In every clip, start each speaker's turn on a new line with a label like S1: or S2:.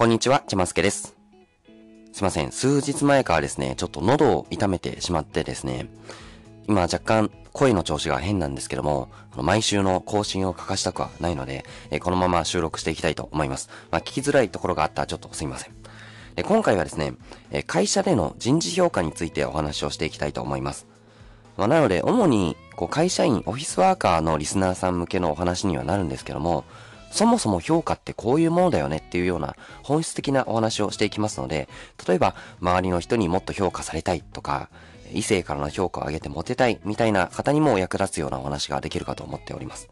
S1: こんにちは、ちますけです。すいません、数日前からですね、ちょっと喉を痛めてしまってですね、今若干声の調子が変なんですけども、毎週の更新を欠かしたくはないので、このまま収録していきたいと思います。まあ、聞きづらいところがあったらちょっとすいません。で今回はですね、会社での人事評価についてお話をしていきたいと思います。まあ、なので、主にこう会社員、オフィスワーカーのリスナーさん向けのお話にはなるんですけども、そもそも評価ってこういうものだよねっていうような本質的なお話をしていきますので、例えば周りの人にもっと評価されたいとか、異性からの評価を上げてモテたいみたいな方にも役立つようなお話ができるかと思っております。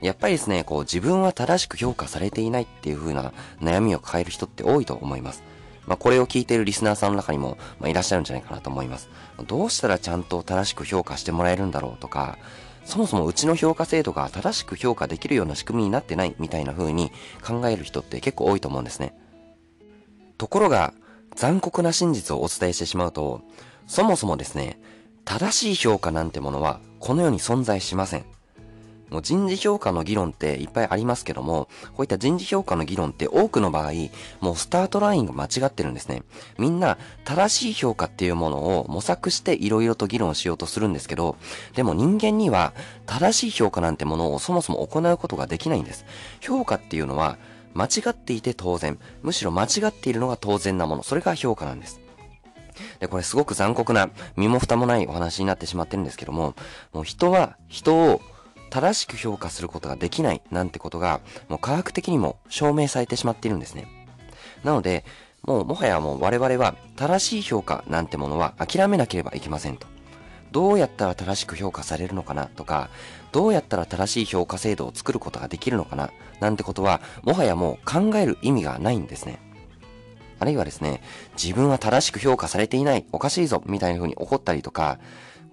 S1: やっぱりですね、こう自分は正しく評価されていないっていう風な悩みを抱える人って多いと思います。まあ、これを聞いているリスナーさんの中にも、まあ、いらっしゃるんじゃないかなと思います。どうしたらちゃんと正しく評価してもらえるんだろうとか、そもそもうちの評価制度が正しく評価できるような仕組みになってないみたいな風に考える人って結構多いと思うんですね。ところが、残酷な真実をお伝えしてしまうと、そもそもですね、正しい評価なんてものはこの世に存在しません。もう人事評価の議論っていっぱいありますけども、こういった人事評価の議論って多くの場合、もうスタートラインが間違ってるんですね。みんな正しい評価っていうものを模索して色々と議論しようとするんですけど、でも人間には正しい評価なんてものをそもそも行うことができないんです。評価っていうのは間違っていて当然、むしろ間違っているのが当然なもの、それが評価なんです。で、これすごく残酷な、身も蓋もないお話になってしまってるんですけども、もう人は人を正しく評価することができないなんてことが、もう科学的にも証明されてしまっているんですね。なので、もうもはやもう我々は正しい評価なんてものは諦めなければいけませんと。どうやったら正しく評価されるのかなとか、どうやったら正しい評価制度を作ることができるのかななんてことは、もはやもう考える意味がないんですね。あるいはですね、自分は正しく評価されていない、おかしいぞ、みたいな風に怒ったりとか、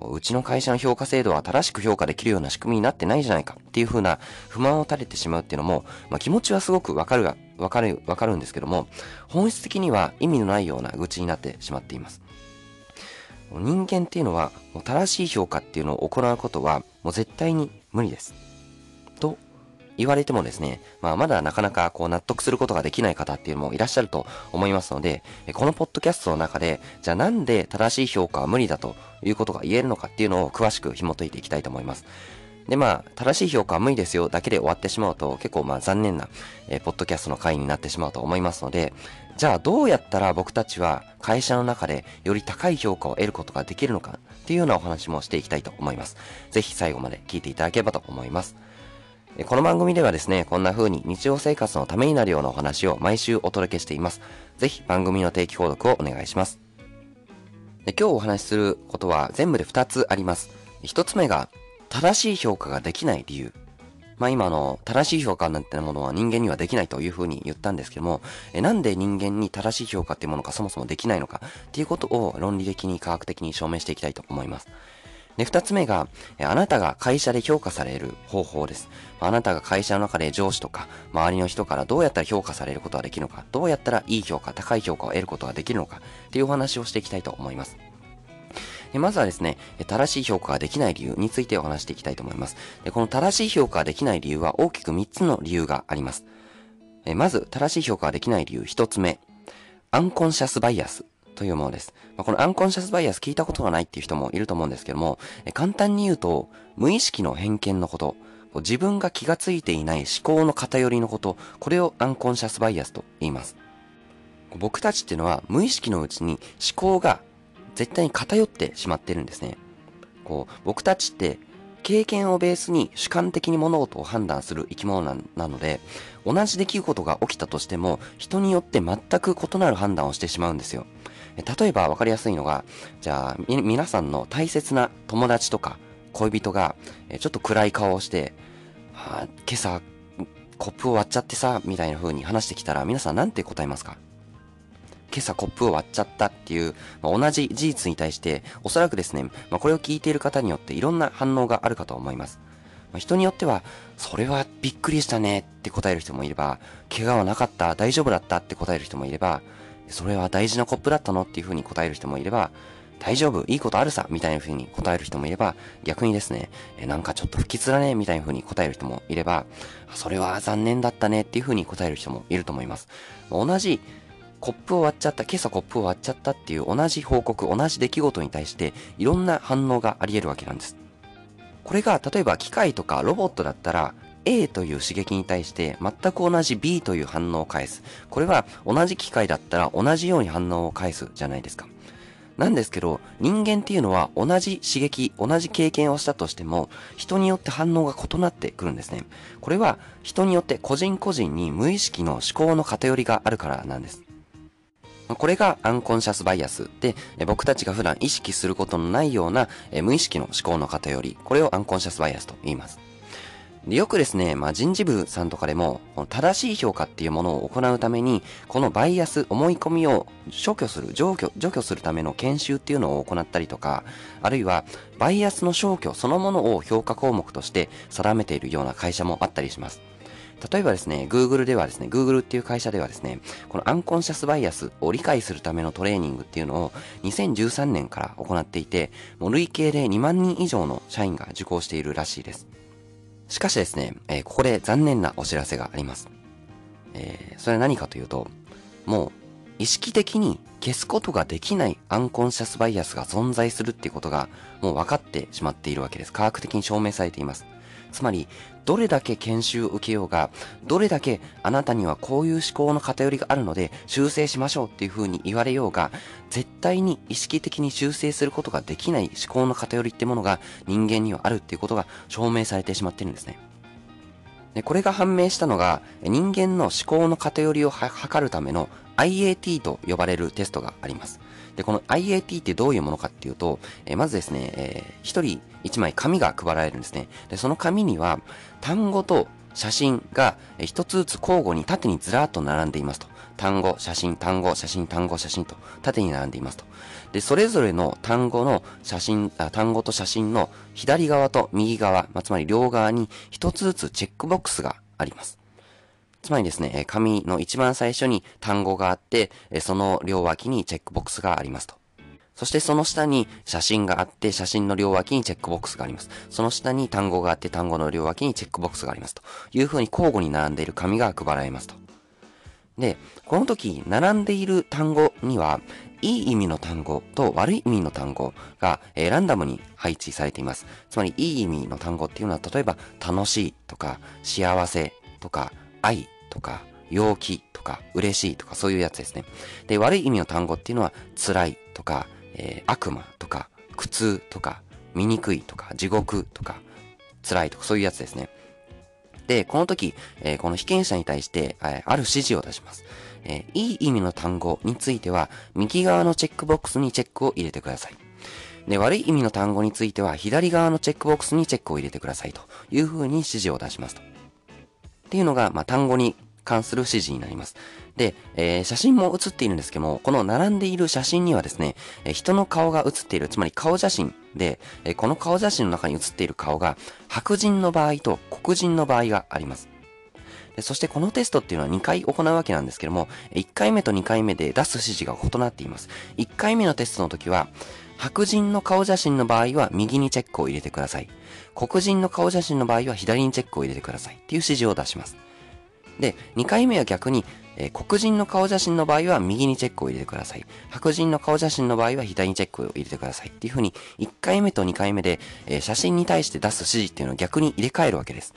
S1: うちの会社の評価制度は正しく評価できるような仕組みになってないじゃないかっていう風な不満を垂れてしまうっていうのも、まあ、気持ちはすごくわかるが、わかる、わかるんですけども、本質的には意味のないような愚痴になってしまっています。人間っていうのは、正しい評価っていうのを行うことは、もう絶対に無理です。言われてもですね、まあまだなかなかこう納得することができない方っていうのもいらっしゃると思いますので、このポッドキャストの中で、じゃあなんで正しい評価は無理だということが言えるのかっていうのを詳しく紐解いていきたいと思います。で、まあ、正しい評価は無理ですよだけで終わってしまうと結構まあ残念な、えー、ポッドキャストの回になってしまうと思いますので、じゃあどうやったら僕たちは会社の中でより高い評価を得ることができるのかっていうようなお話もしていきたいと思います。ぜひ最後まで聞いていただければと思います。この番組ではですね、こんな風に日常生活のためになるようなお話を毎週お届けしています。ぜひ番組の定期購読をお願いします。で今日お話しすることは全部で2つあります。1つ目が、正しい評価ができない理由。まあ今の正しい評価なんてものは人間にはできないというふうに言ったんですけども、えなんで人間に正しい評価っていうものがそもそもできないのかっていうことを論理的に科学的に証明していきたいと思います。で、二つ目が、あなたが会社で評価される方法です。あなたが会社の中で上司とか、周りの人からどうやったら評価されることができるのか、どうやったらいい評価、高い評価を得ることができるのか、っていうお話をしていきたいと思います。でまずはですね、正しい評価ができない理由についてお話していきたいと思います。でこの正しい評価ができない理由は大きく3つの理由があります。まず、正しい評価ができない理由1つ目。アンコンシャスバイアスというものです。まあ、このアンコンシャスバイアス聞いたことがないっていう人もいると思うんですけども、え簡単に言うと、無意識の偏見のこと、自分が気がついていない思考の偏りのこと、これをアンコンシャスバイアスと言います。僕たちっていうのは無意識のうちに思考が絶対に偏ってしまってるんですね。こう、僕たちって経験をベースに主観的に物事を判断する生き物なので、同じ出来事が起きたとしても、人によって全く異なる判断をしてしまうんですよ。例えば分かりやすいのが、じゃあ、皆さんの大切な友達とか恋人が、ちょっと暗い顔をして、はあ、今朝、コップを割っちゃってさ、みたいな風に話してきたら、皆さん何て答えますか？今朝コップを割っちゃったっていう、まあ、同じ事実に対して、おそらくですね、まあ、これを聞いている方によっていろんな反応があるかと思います。まあ、人によっては、それはびっくりしたねって答える人もいれば、怪我はなかった、大丈夫だったって答える人もいれば、それは大事なコップだったのっていう風に答える人もいれば、大丈夫、いいことあるさ、みたいな風に答える人もいれば、逆にですね、えなんかちょっと不吉だね、みたいな風に答える人もいれば、それは残念だったね、っていう風に答える人もいると思います。同じ、コップを割っちゃった、今朝コップを割っちゃったっていう同じ報告、同じ出来事に対して、いろんな反応があり得るわけなんです。これが、例えば機械とかロボットだったら、A という刺激に対して全く同じ B という反応を返す。これは同じ機械だったら同じように反応を返すじゃないですか。なんですけど、人間っていうのは同じ刺激、同じ経験をしたとしても、人によって反応が異なってくるんですね。これは人によって個人個人に無意識の思考の偏りがあるからなんです。これがアンコンシャスバイアスで、僕たちが普段意識することのないような無意識の思考の偏り、これをアンコンシャスバイアスと言います。でよくですね、まあ、人事部さんとかでも、正しい評価っていうものを行うために、このバイアス、思い込みを除去する、除去、除去するための研修っていうのを行ったりとか、あるいは、バイアスの消去そのものを評価項目として定めているような会社もあったりします。例えばですね、Google ではですね、Google っていう会社ではですね、このアンコンシャスバイアスを理解するためのトレーニングっていうのを2013年から行っていて、もう累計で2万人以上の社員が受講しているらしいです。しかしですね、えー、ここで残念なお知らせがあります。えー、それは何かというと、もう意識的に消すことができないアンコンシャスバイアスが存在するっていうことがもう分かってしまっているわけです。科学的に証明されています。つまり、どれだけ研修を受けようが、どれだけあなたにはこういう思考の偏りがあるので修正しましょうっていう風に言われようが、絶対に意識的に修正することができない思考の偏りってものが人間にはあるっていうことが証明されてしまってるんですね。でこれが判明したのが、人間の思考の偏りを測るための IAT と呼ばれるテストがあります。で、この IAT ってどういうものかっていうと、えー、まずですね、えー、一人一枚紙が配られるんですね。で、その紙には単語と写真が一つずつ交互に縦にずらっと並んでいますと。単語、写真、単語、写真、単語、写真と縦に並んでいますと。で、それぞれの単語の写真、あ単語と写真の左側と右側、まあ、つまり両側に一つずつチェックボックスがあります。つまりですね、紙の一番最初に単語があって、その両脇にチェックボックスがありますと。そしてその下に写真があって、写真の両脇にチェックボックスがあります。その下に単語があって、単語の両脇にチェックボックスがあります。という風に交互に並んでいる紙が配られますと。で、この時、並んでいる単語には、いい意味の単語と悪い意味の単語が、えー、ランダムに配置されています。つまり、いい意味の単語っていうのは、例えば、楽しいとか、幸せとか、愛とか、陽気とか、嬉しいとか、そういうやつですね。で、悪い意味の単語っていうのは、辛いとか、えー、悪魔とか、苦痛とか、醜いとか、地獄とか、辛いとか、そういうやつですね。で、この時、えー、この被験者に対して、えー、ある指示を出します。え、いい意味の単語については、右側のチェックボックスにチェックを入れてください。で、悪い意味の単語については、左側のチェックボックスにチェックを入れてくださいという風に指示を出しますと。っていうのが、まあ、単語に関する指示になります。で、えー、写真も写っているんですけども、この並んでいる写真にはですね、え、人の顔が写っている、つまり顔写真で、え、この顔写真の中に写っている顔が、白人の場合と黒人の場合があります。そしてこのテストっていうのは2回行うわけなんですけども、1回目と2回目で出す指示が異なっています。1回目のテストの時は、白人の顔写真の場合は右にチェックを入れてください。黒人の顔写真の場合は左にチェックを入れてくださいっていう指示を出します。で、2回目は逆に、えー、黒人の顔写真の場合は右にチェックを入れてください。白人の顔写真の場合は左にチェックを入れてください。っていう風に、1回目と2回目で、えー、写真に対して出す指示っていうのを逆に入れ替えるわけです。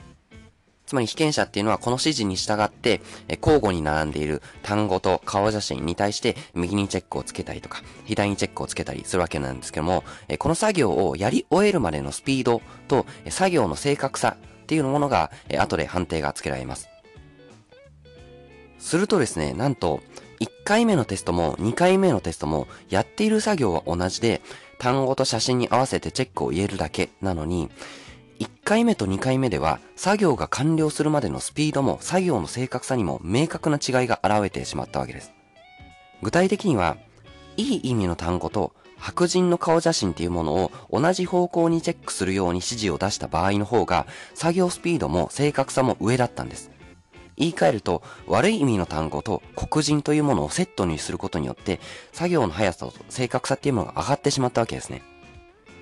S1: つまり被験者っていうのはこの指示に従って、え交互に並んでいる単語と顔写真に対して右にチェックをつけたりとか、左にチェックをつけたりするわけなんですけども、えこの作業をやり終えるまでのスピードと、え作業の正確さっていうものが、え後で判定がつけられます。するとですね、なんと、1回目のテストも2回目のテストもやっている作業は同じで、単語と写真に合わせてチェックを入れるだけなのに、1回目と2回目では作業が完了するまでのスピードも作業の正確さにも明確な違いが現れてしまったわけです。具体的には、いい意味の単語と白人の顔写真っていうものを同じ方向にチェックするように指示を出した場合の方が作業スピードも正確さも上だったんです。言い換えると、悪い意味の単語と黒人というものをセットにすることによって、作業の速さと正確さっていうものが上がってしまったわけですね。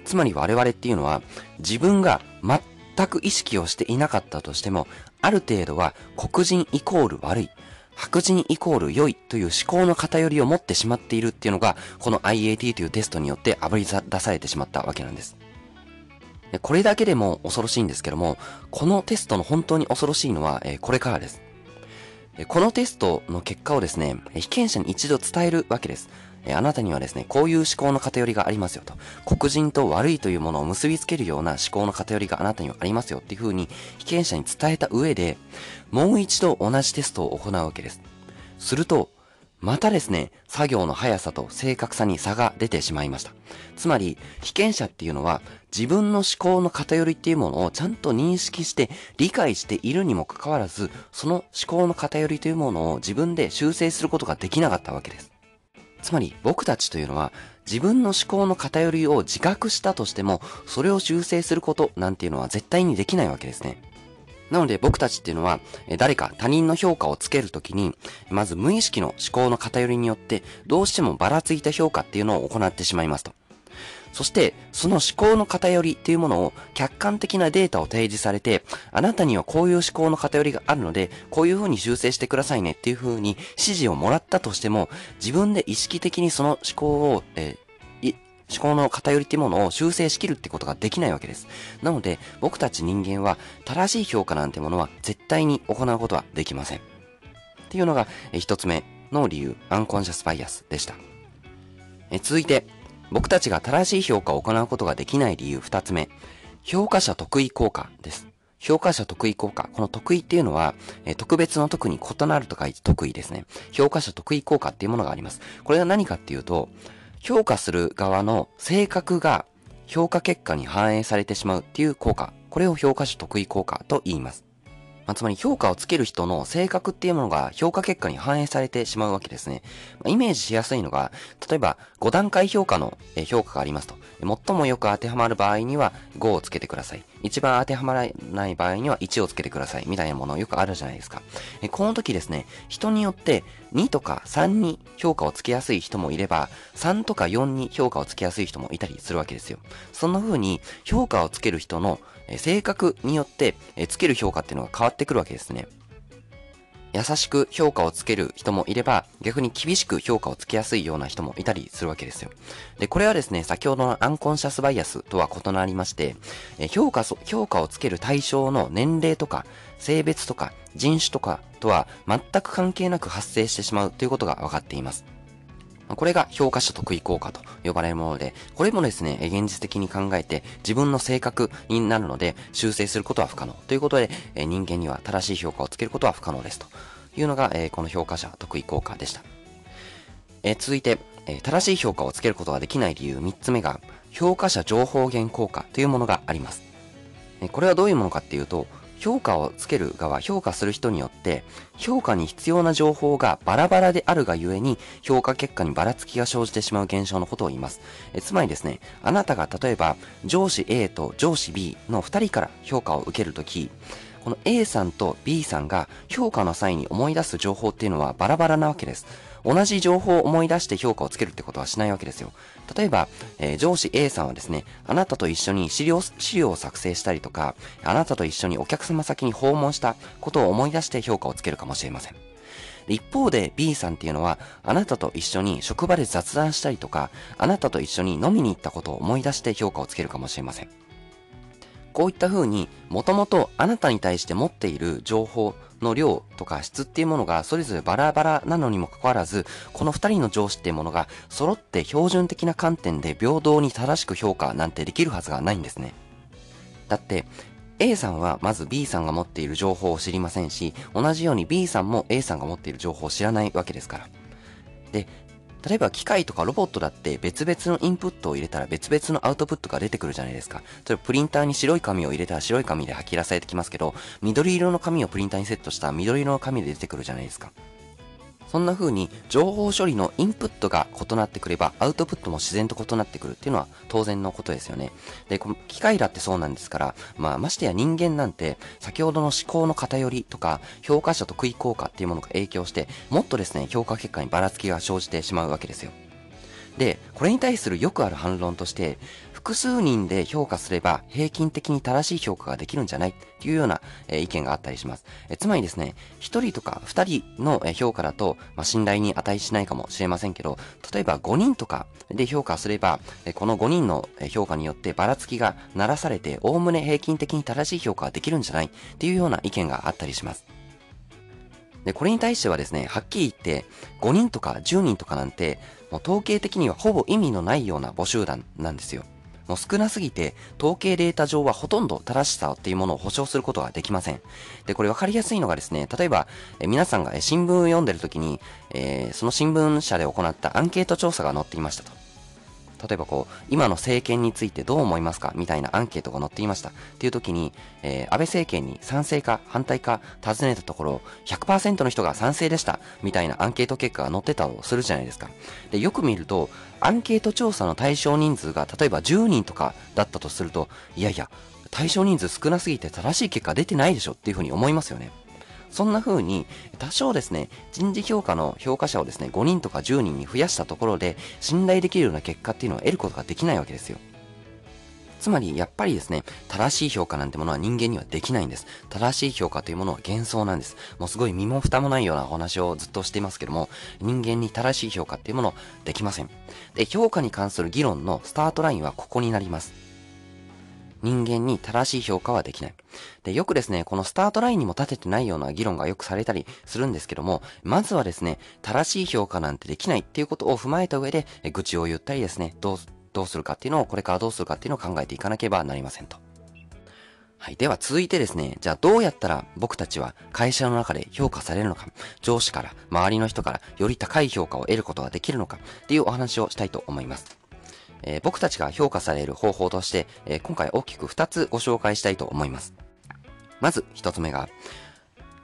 S1: つまり我々っていうのは、自分が全く意識をしていなかったとしても、ある程度は黒人イコール悪い、白人イコール良いという思考の偏りを持ってしまっているっていうのが、この IAT というテストによって炙り出されてしまったわけなんです。これだけでも恐ろしいんですけども、このテストの本当に恐ろしいのは、えこれからです。このテストの結果をですね、被験者に一度伝えるわけです。あなたにはですね、こういう思考の偏りがありますよと。黒人と悪いというものを結びつけるような思考の偏りがあなたにはありますよっていう風に被験者に伝えた上で、もう一度同じテストを行うわけです。すると、またですね、作業の速さと正確さに差が出てしまいました。つまり、被験者っていうのは自分の思考の偏りっていうものをちゃんと認識して理解しているにもかかわらず、その思考の偏りというものを自分で修正することができなかったわけです。つまり僕たちというのは自分の思考の偏りを自覚したとしても、それを修正することなんていうのは絶対にできないわけですね。なので僕たちっていうのは、誰か他人の評価をつけるときに、まず無意識の思考の偏りによって、どうしてもばらついた評価っていうのを行ってしまいますと。そして、その思考の偏りっていうものを客観的なデータを提示されて、あなたにはこういう思考の偏りがあるので、こういう風に修正してくださいねっていう風に指示をもらったとしても、自分で意識的にその思考を、えー、思考の偏りっていうものを修正しきるってことができないわけです。なので、僕たち人間は正しい評価なんてものは絶対に行うことはできません。っていうのが、え一つ目の理由、アンコンシャスバイアスでした。え続いて、僕たちが正しい評価を行うことができない理由二つ目、評価者得意効果です。評価者得意効果。この得意っていうのは、え特別の特に異なると書いて得意ですね。評価者得意効果っていうものがあります。これは何かっていうと、評価する側の性格が評価結果に反映されてしまうっていう効果。これを評価者得意効果と言います。まあ、つまり評価をつける人の性格っていうものが評価結果に反映されてしまうわけですね。ま、イメージしやすいのが、例えば5段階評価の評価がありますと。最もよく当てはまる場合には5をつけてください。一番当てはまらない場合には1をつけてください。みたいなものよくあるじゃないですか。この時ですね、人によって2とか3に評価をつけやすい人もいれば、3とか4に評価をつけやすい人もいたりするわけですよ。そんな風に評価をつける人の性格によって、つける評価っていうのが変わってくるわけですね。優しく評価をつける人もいれば、逆に厳しく評価をつけやすいような人もいたりするわけですよ。で、これはですね、先ほどのアンコンシャスバイアスとは異なりまして、評価、評価をつける対象の年齢とか、性別とか、人種とかとは全く関係なく発生してしまうということが分かっています。これが評価者得意効果と呼ばれるもので、これもですね、現実的に考えて自分の性格になるので修正することは不可能ということで、人間には正しい評価をつけることは不可能ですというのが、この評価者得意効果でした。続いて、正しい評価をつけることができない理由3つ目が、評価者情報源効果というものがあります。これはどういうものかっていうと、評価をつける側、評価する人によって、評価に必要な情報がバラバラであるがゆえに、評価結果にばらつきが生じてしまう現象のことを言います。えつまりですね、あなたが例えば、上司 A と上司 B の2人から評価を受けるとき、この A さんと B さんが評価の際に思い出す情報っていうのはバラバラなわけです。同じ情報を思い出して評価をつけるってことはしないわけですよ。例えば、えー、上司 A さんはですね、あなたと一緒に資料、資料を作成したりとか、あなたと一緒にお客様先に訪問したことを思い出して評価をつけるかもしれません。一方で B さんっていうのは、あなたと一緒に職場で雑談したりとか、あなたと一緒に飲みに行ったことを思い出して評価をつけるかもしれません。こういった風に、もともとあなたに対して持っている情報の量とか質っていうものがそれぞれバラバラなのにもかかわらず、この二人の上司っていうものが揃って標準的な観点で平等に正しく評価なんてできるはずがないんですね。だって、A さんはまず B さんが持っている情報を知りませんし、同じように B さんも A さんが持っている情報を知らないわけですから。で、例えば機械とかロボットだって別々のインプットを入れたら別々のアウトプットが出てくるじゃないですか。例えばプリンターに白い紙を入れたら白い紙で吐き出されてきますけど、緑色の紙をプリンターにセットしたら緑色の紙で出てくるじゃないですか。そんな風に情報処理のインプットが異なってくればアウトプットも自然と異なってくるっていうのは当然のことですよね。で、この機械だってそうなんですから、まあましてや人間なんて先ほどの思考の偏りとか評価者と食い効果っていうものが影響してもっとですね、評価結果にばらつきが生じてしまうわけですよ。で、これに対するよくある反論として、複数人で評価すれば平均的に正しい評価ができるんじゃないっていうような、え意見があったりします。えつまりですね、1人とか2人の、え評価だと、まあ、信頼に値しないかもしれませんけど、例えば5人とかで評価すれば、えこの5人の評価によってばらつきが鳴らされて、おおむね平均的に正しい評価ができるんじゃないっていうような意見があったりします。で、これに対してはですね、はっきり言って、5人とか10人とかなんて、もう統計的にはほぼ意味のないような母集団なんですよ。もう少なすぎて、統計データ上はほとんど正しさっていうものを保証することができません。で、これ分かりやすいのがですね、例えば、え皆さんが新聞を読んでる時に、えー、その新聞社で行ったアンケート調査が載っていましたと。例えばこう、今の政権についてどう思いますかみたいなアンケートが載っていました。っていう時に、えー、安倍政権に賛成か反対か尋ねたところ、100%の人が賛成でした。みたいなアンケート結果が載ってたとするじゃないですか。で、よく見ると、アンケート調査の対象人数が例えば10人とかだったとすると、いやいや、対象人数少なすぎて正しい結果出てないでしょっていうふうに思いますよね。そんな風に、多少ですね、人事評価の評価者をですね、5人とか10人に増やしたところで、信頼できるような結果っていうのを得ることができないわけですよ。つまり、やっぱりですね、正しい評価なんてものは人間にはできないんです。正しい評価というものは幻想なんです。もうすごい身も蓋もないようなお話をずっとしていますけども、人間に正しい評価っていうものはできません。で、評価に関する議論のスタートラインはここになります。人間に正しい評価はできない。で、よくですね、このスタートラインにも立ててないような議論がよくされたりするんですけども、まずはですね、正しい評価なんてできないっていうことを踏まえた上で、え愚痴を言ったりですね、どう、どうするかっていうのを、これからどうするかっていうのを考えていかなければなりませんと。はい。では続いてですね、じゃあどうやったら僕たちは会社の中で評価されるのか、上司から、周りの人からより高い評価を得ることができるのかっていうお話をしたいと思います。えー、僕たちが評価される方法として、えー、今回大きく2つご紹介したいと思います。まず1つ目が、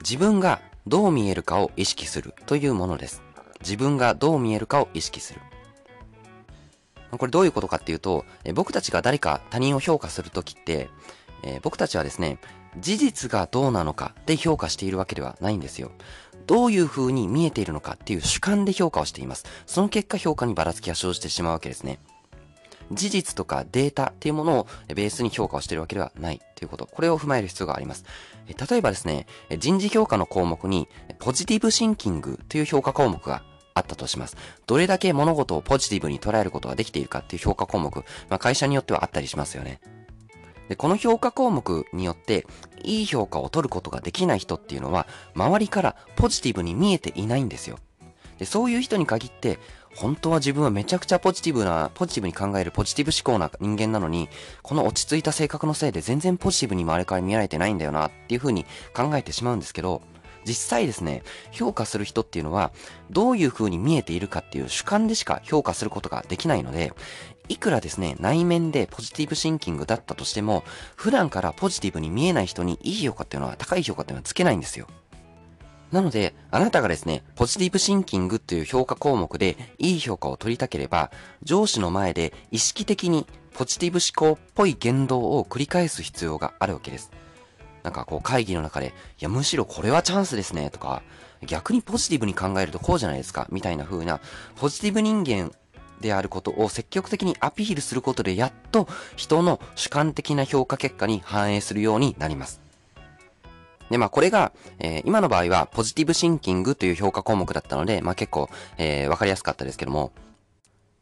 S1: 自分がどう見えるかを意識するというものです。自分がどう見えるかを意識する。これどういうことかっていうと、え僕たちが誰か他人を評価するときって、え僕たちはですね、事実がどうなのかで評価しているわけではないんですよ。どういう風に見えているのかっていう主観で評価をしています。その結果評価にばらつきが生じてしまうわけですね。事実とかデータっていうものをベースに評価をしているわけではないということ。これを踏まえる必要があります。例えばですね、人事評価の項目にポジティブシンキングという評価項目があったとします。どれだけ物事をポジティブに捉えることができているかっていう評価項目、まあ、会社によってはあったりしますよね。で、この評価項目によって、いい評価を取ることができない人っていうのは、周りからポジティブに見えていないんですよ。で、そういう人に限って、本当は自分はめちゃくちゃポジティブな、ポジティブに考えるポジティブ思考な人間なのに、この落ち着いた性格のせいで全然ポジティブに周りから見られてないんだよなっていう風に考えてしまうんですけど、実際ですね、評価する人っていうのは、どういう風に見えているかっていう主観でしか評価することができないので、いくらですね、内面でポジティブシンキングだったとしても、普段からポジティブに見えない人にいい評価っていうのは、高い評価っていうのはつけないんですよ。なので、あなたがですね、ポジティブシンキングという評価項目でいい評価を取りたければ、上司の前で意識的にポジティブ思考っぽい言動を繰り返す必要があるわけです。なんかこう会議の中で、いやむしろこれはチャンスですねとか、逆にポジティブに考えるとこうじゃないですかみたいな風な、ポジティブ人間であることを積極的にアピールすることでやっと人の主観的な評価結果に反映するようになります。で、まあこれが、えー、今の場合はポジティブシンキングという評価項目だったので、まあ結構、えー、わかりやすかったですけども、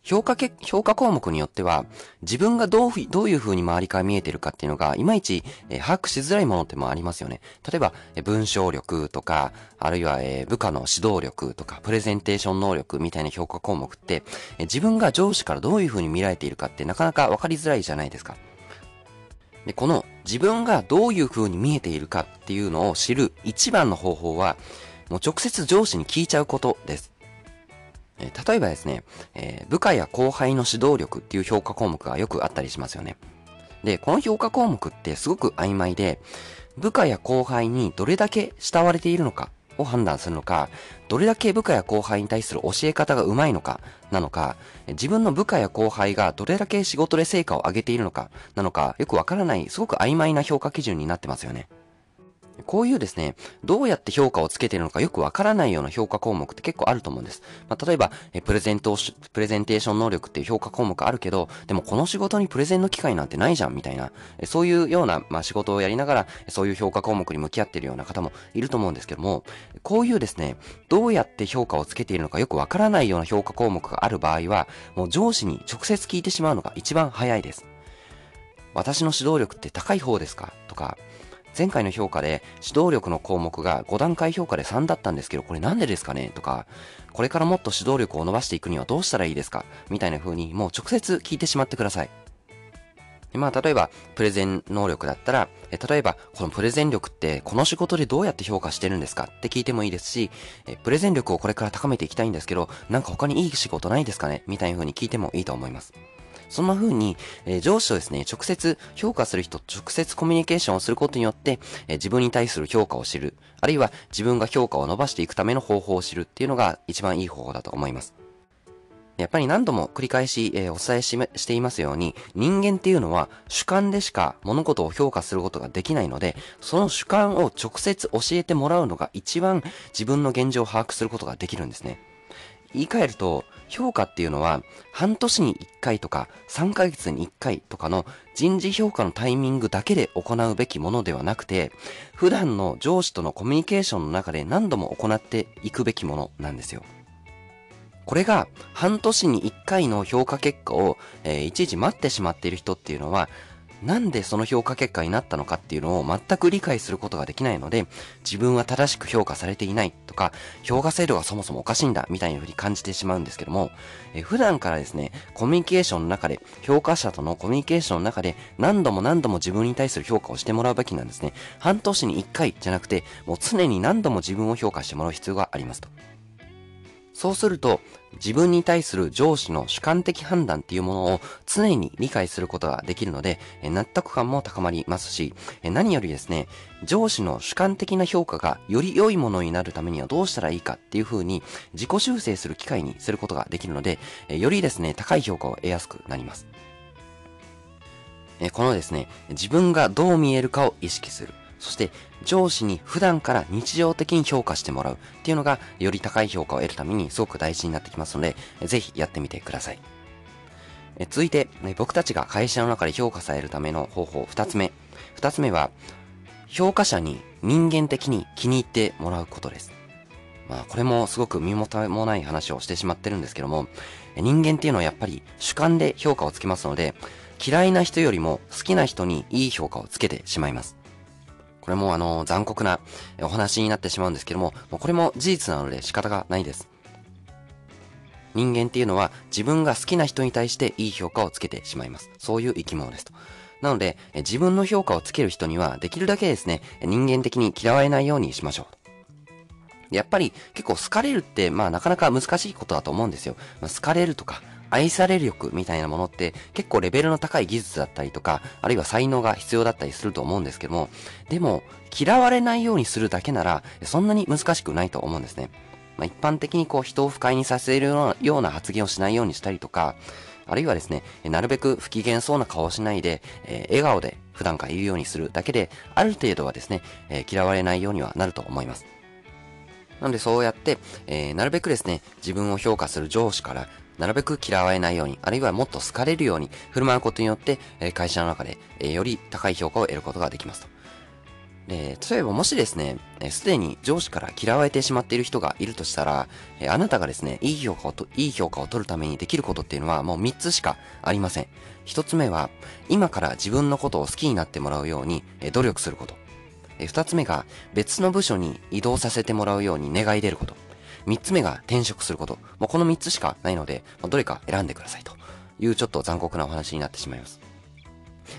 S1: 評価け、評価項目によっては、自分がどうどういう風に周りから見えてるかっていうのが、いまいち、えー、把握しづらいものってもありますよね。例えば、えー、文章力とか、あるいは、えー、部下の指導力とか、プレゼンテーション能力みたいな評価項目って、え、自分が上司からどういう風に見られているかってなかなかわかりづらいじゃないですか。で、この自分がどういう風に見えているかっていうのを知る一番の方法は、もう直接上司に聞いちゃうことです。えー、例えばですね、えー、部下や後輩の指導力っていう評価項目がよくあったりしますよね。で、この評価項目ってすごく曖昧で、部下や後輩にどれだけ慕われているのかを判断するのか、どれだけ部下や後輩に対する教え方がうまいのか、なのか、自分の部下や後輩がどれだけ仕事で成果を上げているのか、なのか、よくわからない、すごく曖昧な評価基準になってますよね。こういうですね、どうやって評価をつけているのかよくわからないような評価項目って結構あると思うんです。まあ、例えば、えプレゼント、プレゼンテーション能力っていう評価項目あるけど、でもこの仕事にプレゼンの機会なんてないじゃん、みたいな、そういうような、まあ、仕事をやりながら、そういう評価項目に向き合っているような方もいると思うんですけども、こういうですね、どうやって評価をつけているのかよくわからないような評価項目がある場合は、もう上司に直接聞いてしまうのが一番早いです。私の指導力って高い方ですか？とか、前回の評価で指導力の項目が5段階評価で3だったんですけど、これなんでですかねとか、これからもっと指導力を伸ばしていくにはどうしたらいいですかみたいな風にもう直接聞いてしまってください。まあ、例えば、プレゼン能力だったら、え例えば、このプレゼン力ってこの仕事でどうやって評価してるんですかって聞いてもいいですし、えプレゼン力をこれから高めていきたいんですけど、なんか他にいい仕事ないですかねみたいな風に聞いてもいいと思います。そんな風に、えー、上司とですね、直接評価する人直接コミュニケーションをすることによって、えー、自分に対する評価を知る、あるいは自分が評価を伸ばしていくための方法を知るっていうのが一番いい方法だと思います。やっぱり何度も繰り返し、えー、お伝えししていますように、人間っていうのは主観でしか物事を評価することができないので、その主観を直接教えてもらうのが一番自分の現状を把握することができるんですね。言い換えると、評価っていうのは、半年に1回とか、3ヶ月に1回とかの人事評価のタイミングだけで行うべきものではなくて、普段の上司とのコミュニケーションの中で何度も行っていくべきものなんですよ。これが半年に1回の評価結果を、えー、いちいち待ってしまっている人っていうのは、なんでその評価結果になったのかっていうのを全く理解することができないので、自分は正しく評価されていないとか、評価制度がそもそもおかしいんだみたいな風に感じてしまうんですけども、え普段からですね、コミュニケーションの中で、評価者とのコミュニケーションの中で何度も何度も自分に対する評価をしてもらうべきなんですね。半年に1回じゃなくて、もう常に何度も自分を評価してもらう必要がありますと。そうすると、自分に対する上司の主観的判断っていうものを常に理解することができるので、納得感も高まりますし、何よりですね、上司の主観的な評価がより良いものになるためにはどうしたらいいかっていう風に自己修正する機会にすることができるので、よりですね、高い評価を得やすくなります。このですね、自分がどう見えるかを意識する。そして上司に普段から日常的に評価してもらうっていうのがより高い評価を得るためにすごく大事になってきますので、ぜひやってみてください。え続いて、僕たちが会社の中で評価されるための方法2つ目。2つ目は、評価者に人間的に気に入ってもらうことです。まあ、これもすごく身もたもない話をしてしまってるんですけども、人間っていうのはやっぱり主観で評価をつけますので、嫌いな人よりも好きな人にいい評価をつけてしまいます。これもあの、残酷なお話になってしまうんですけども、これも事実なので仕方がないです。人間っていうのは自分が好きな人に対していい評価をつけてしまいます。そういう生き物ですと。なので、自分の評価をつける人にはできるだけですね、人間的に嫌われないようにしましょう。やっぱり結構好かれるってまあなかなか難しいことだと思うんですよ。まあ、好かれるとか、愛され力みたいなものって結構レベルの高い技術だったりとか、あるいは才能が必要だったりすると思うんですけども、でも嫌われないようにするだけならそんなに難しくないと思うんですね。まあ、一般的にこう人を不快にさせるような発言をしないようにしたりとか、あるいはですね、なるべく不機嫌そうな顔をしないで、えー、笑顔で普段からいるようにするだけで、ある程度はですね、えー、嫌われないようにはなると思います。なのでそうやって、えー、なるべくですね、自分を評価する上司からなるべく嫌われないように、あるいはもっと好かれるように振る舞うことによって、え会社の中で、えより高い評価を得ることができますと。で、例えばもしですね、すでに上司から嫌われてしまっている人がいるとしたら、あなたがですね、いい評価をと、いい評価を取るためにできることっていうのはもう3つしかありません。1つ目は、今から自分のことを好きになってもらうように、努力すること。2つ目が、別の部署に移動させてもらうように願い出ること。三つ目が転職すること。もうこの三つしかないので、どれか選んでくださいというちょっと残酷なお話になってしまいます。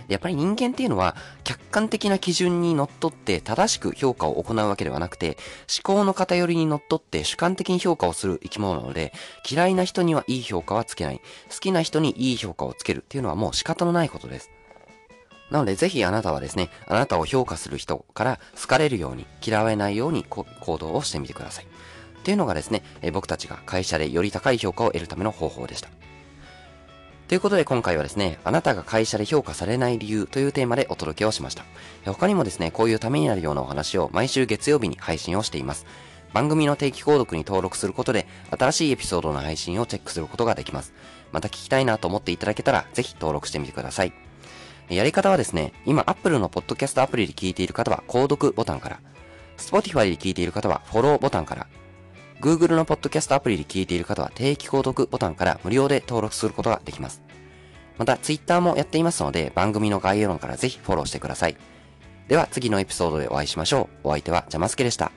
S1: やっぱり人間っていうのは客観的な基準にのっとって正しく評価を行うわけではなくて思考の偏りにのっとって主観的に評価をする生き物なので嫌いな人にはいい評価はつけない好きな人にいい評価をつけるっていうのはもう仕方のないことです。なのでぜひあなたはですね、あなたを評価する人から好かれるように、嫌われないように行動をしてみてください。っていうのがですね、え僕たちが会社でより高い評価を得るための方法でした。ということで今回はですね、あなたが会社で評価されない理由というテーマでお届けをしました。他にもですね、こういうためになるようなお話を毎週月曜日に配信をしています。番組の定期購読に登録することで、新しいエピソードの配信をチェックすることができます。また聞きたいなと思っていただけたら、ぜひ登録してみてください。やり方はですね、今 Apple のポッドキャストアプリで聞いている方は、購読ボタンから、Spotify で聞いている方は、フォローボタンから、Google のポッドキャストアプリで聞いている方は定期購読ボタンから無料で登録することができます。また、Twitter もやっていますので、番組の概要欄からぜひフォローしてください。では、次のエピソードでお会いしましょう。お相手はジャマスケでした。